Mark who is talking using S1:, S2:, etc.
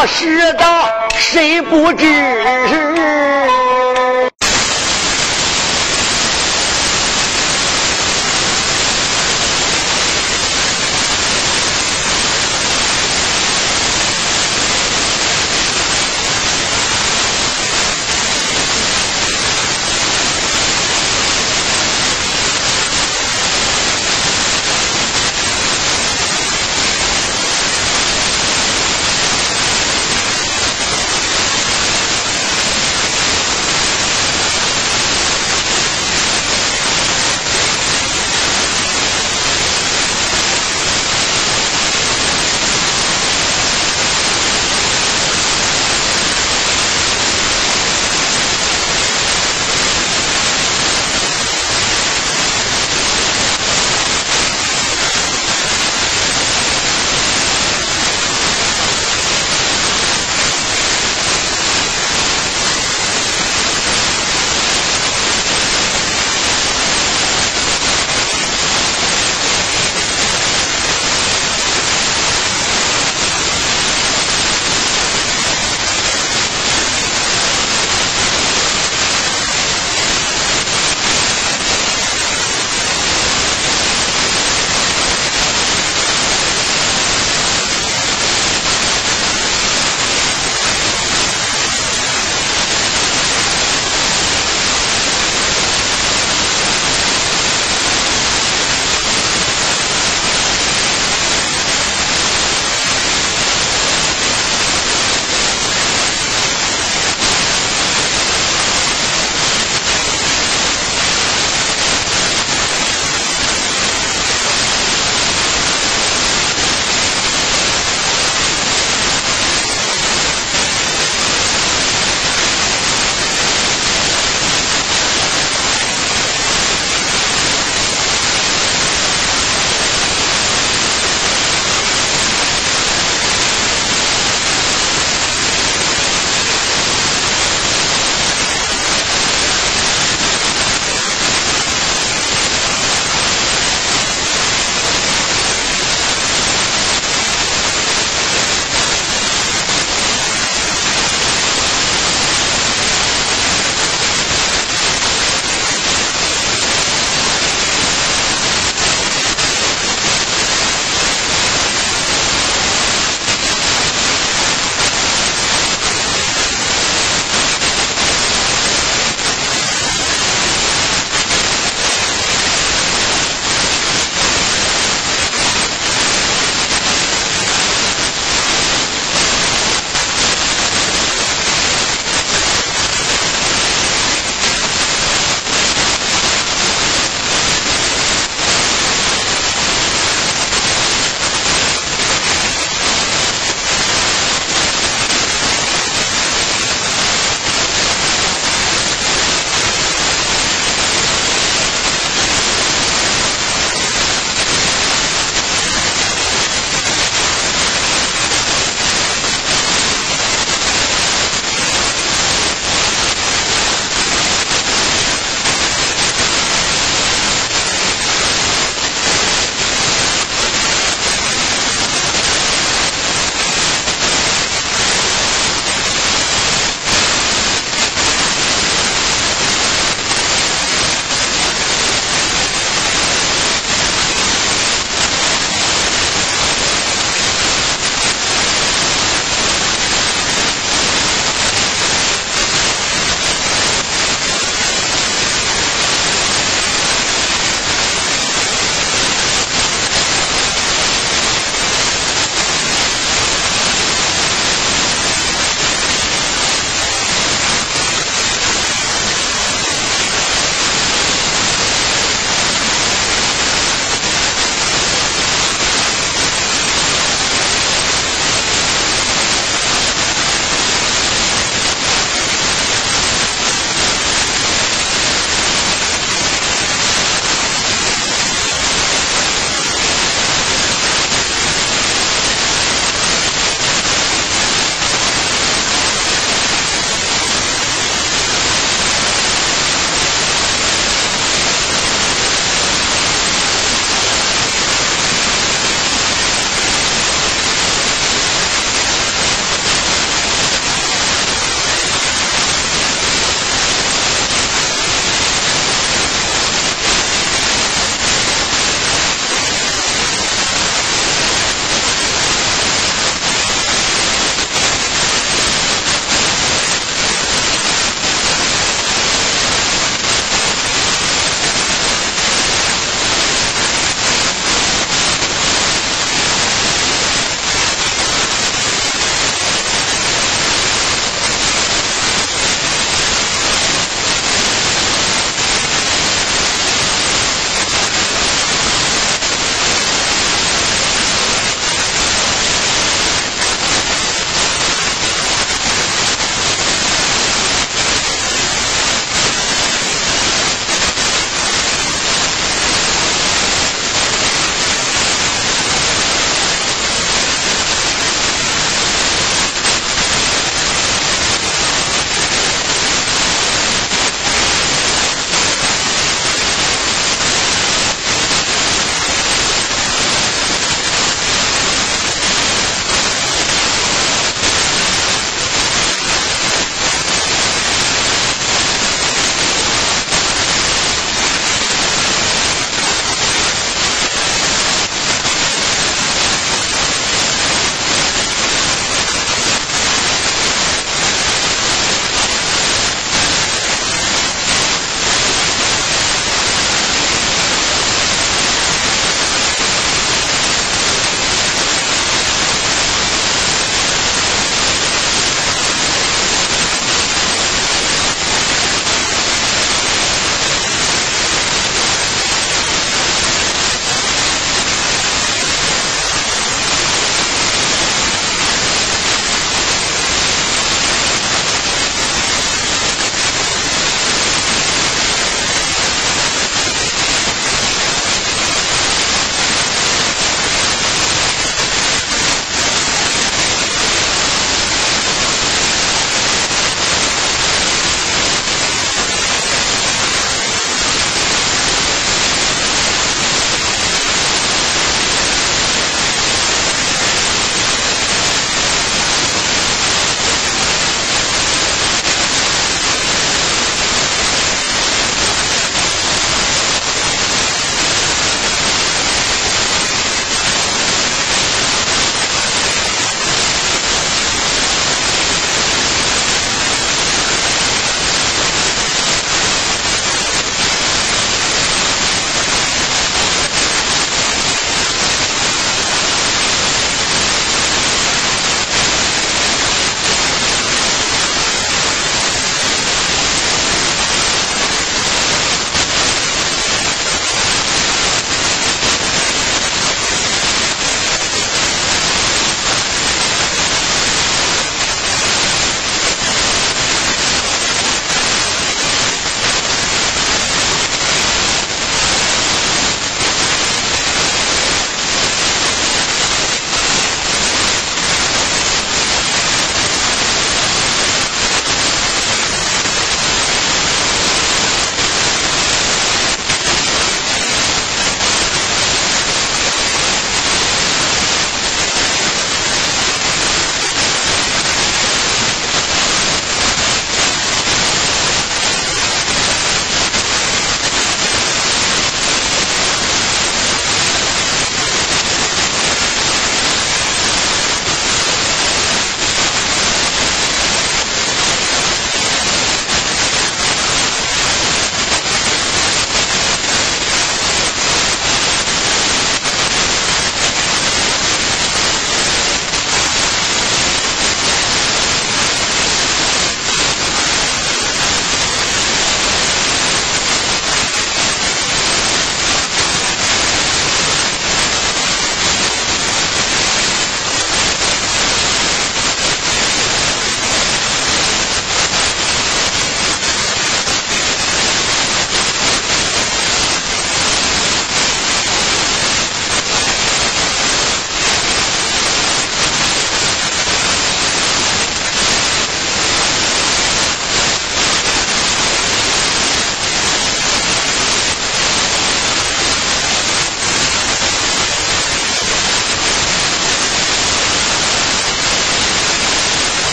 S1: 我知道谁不知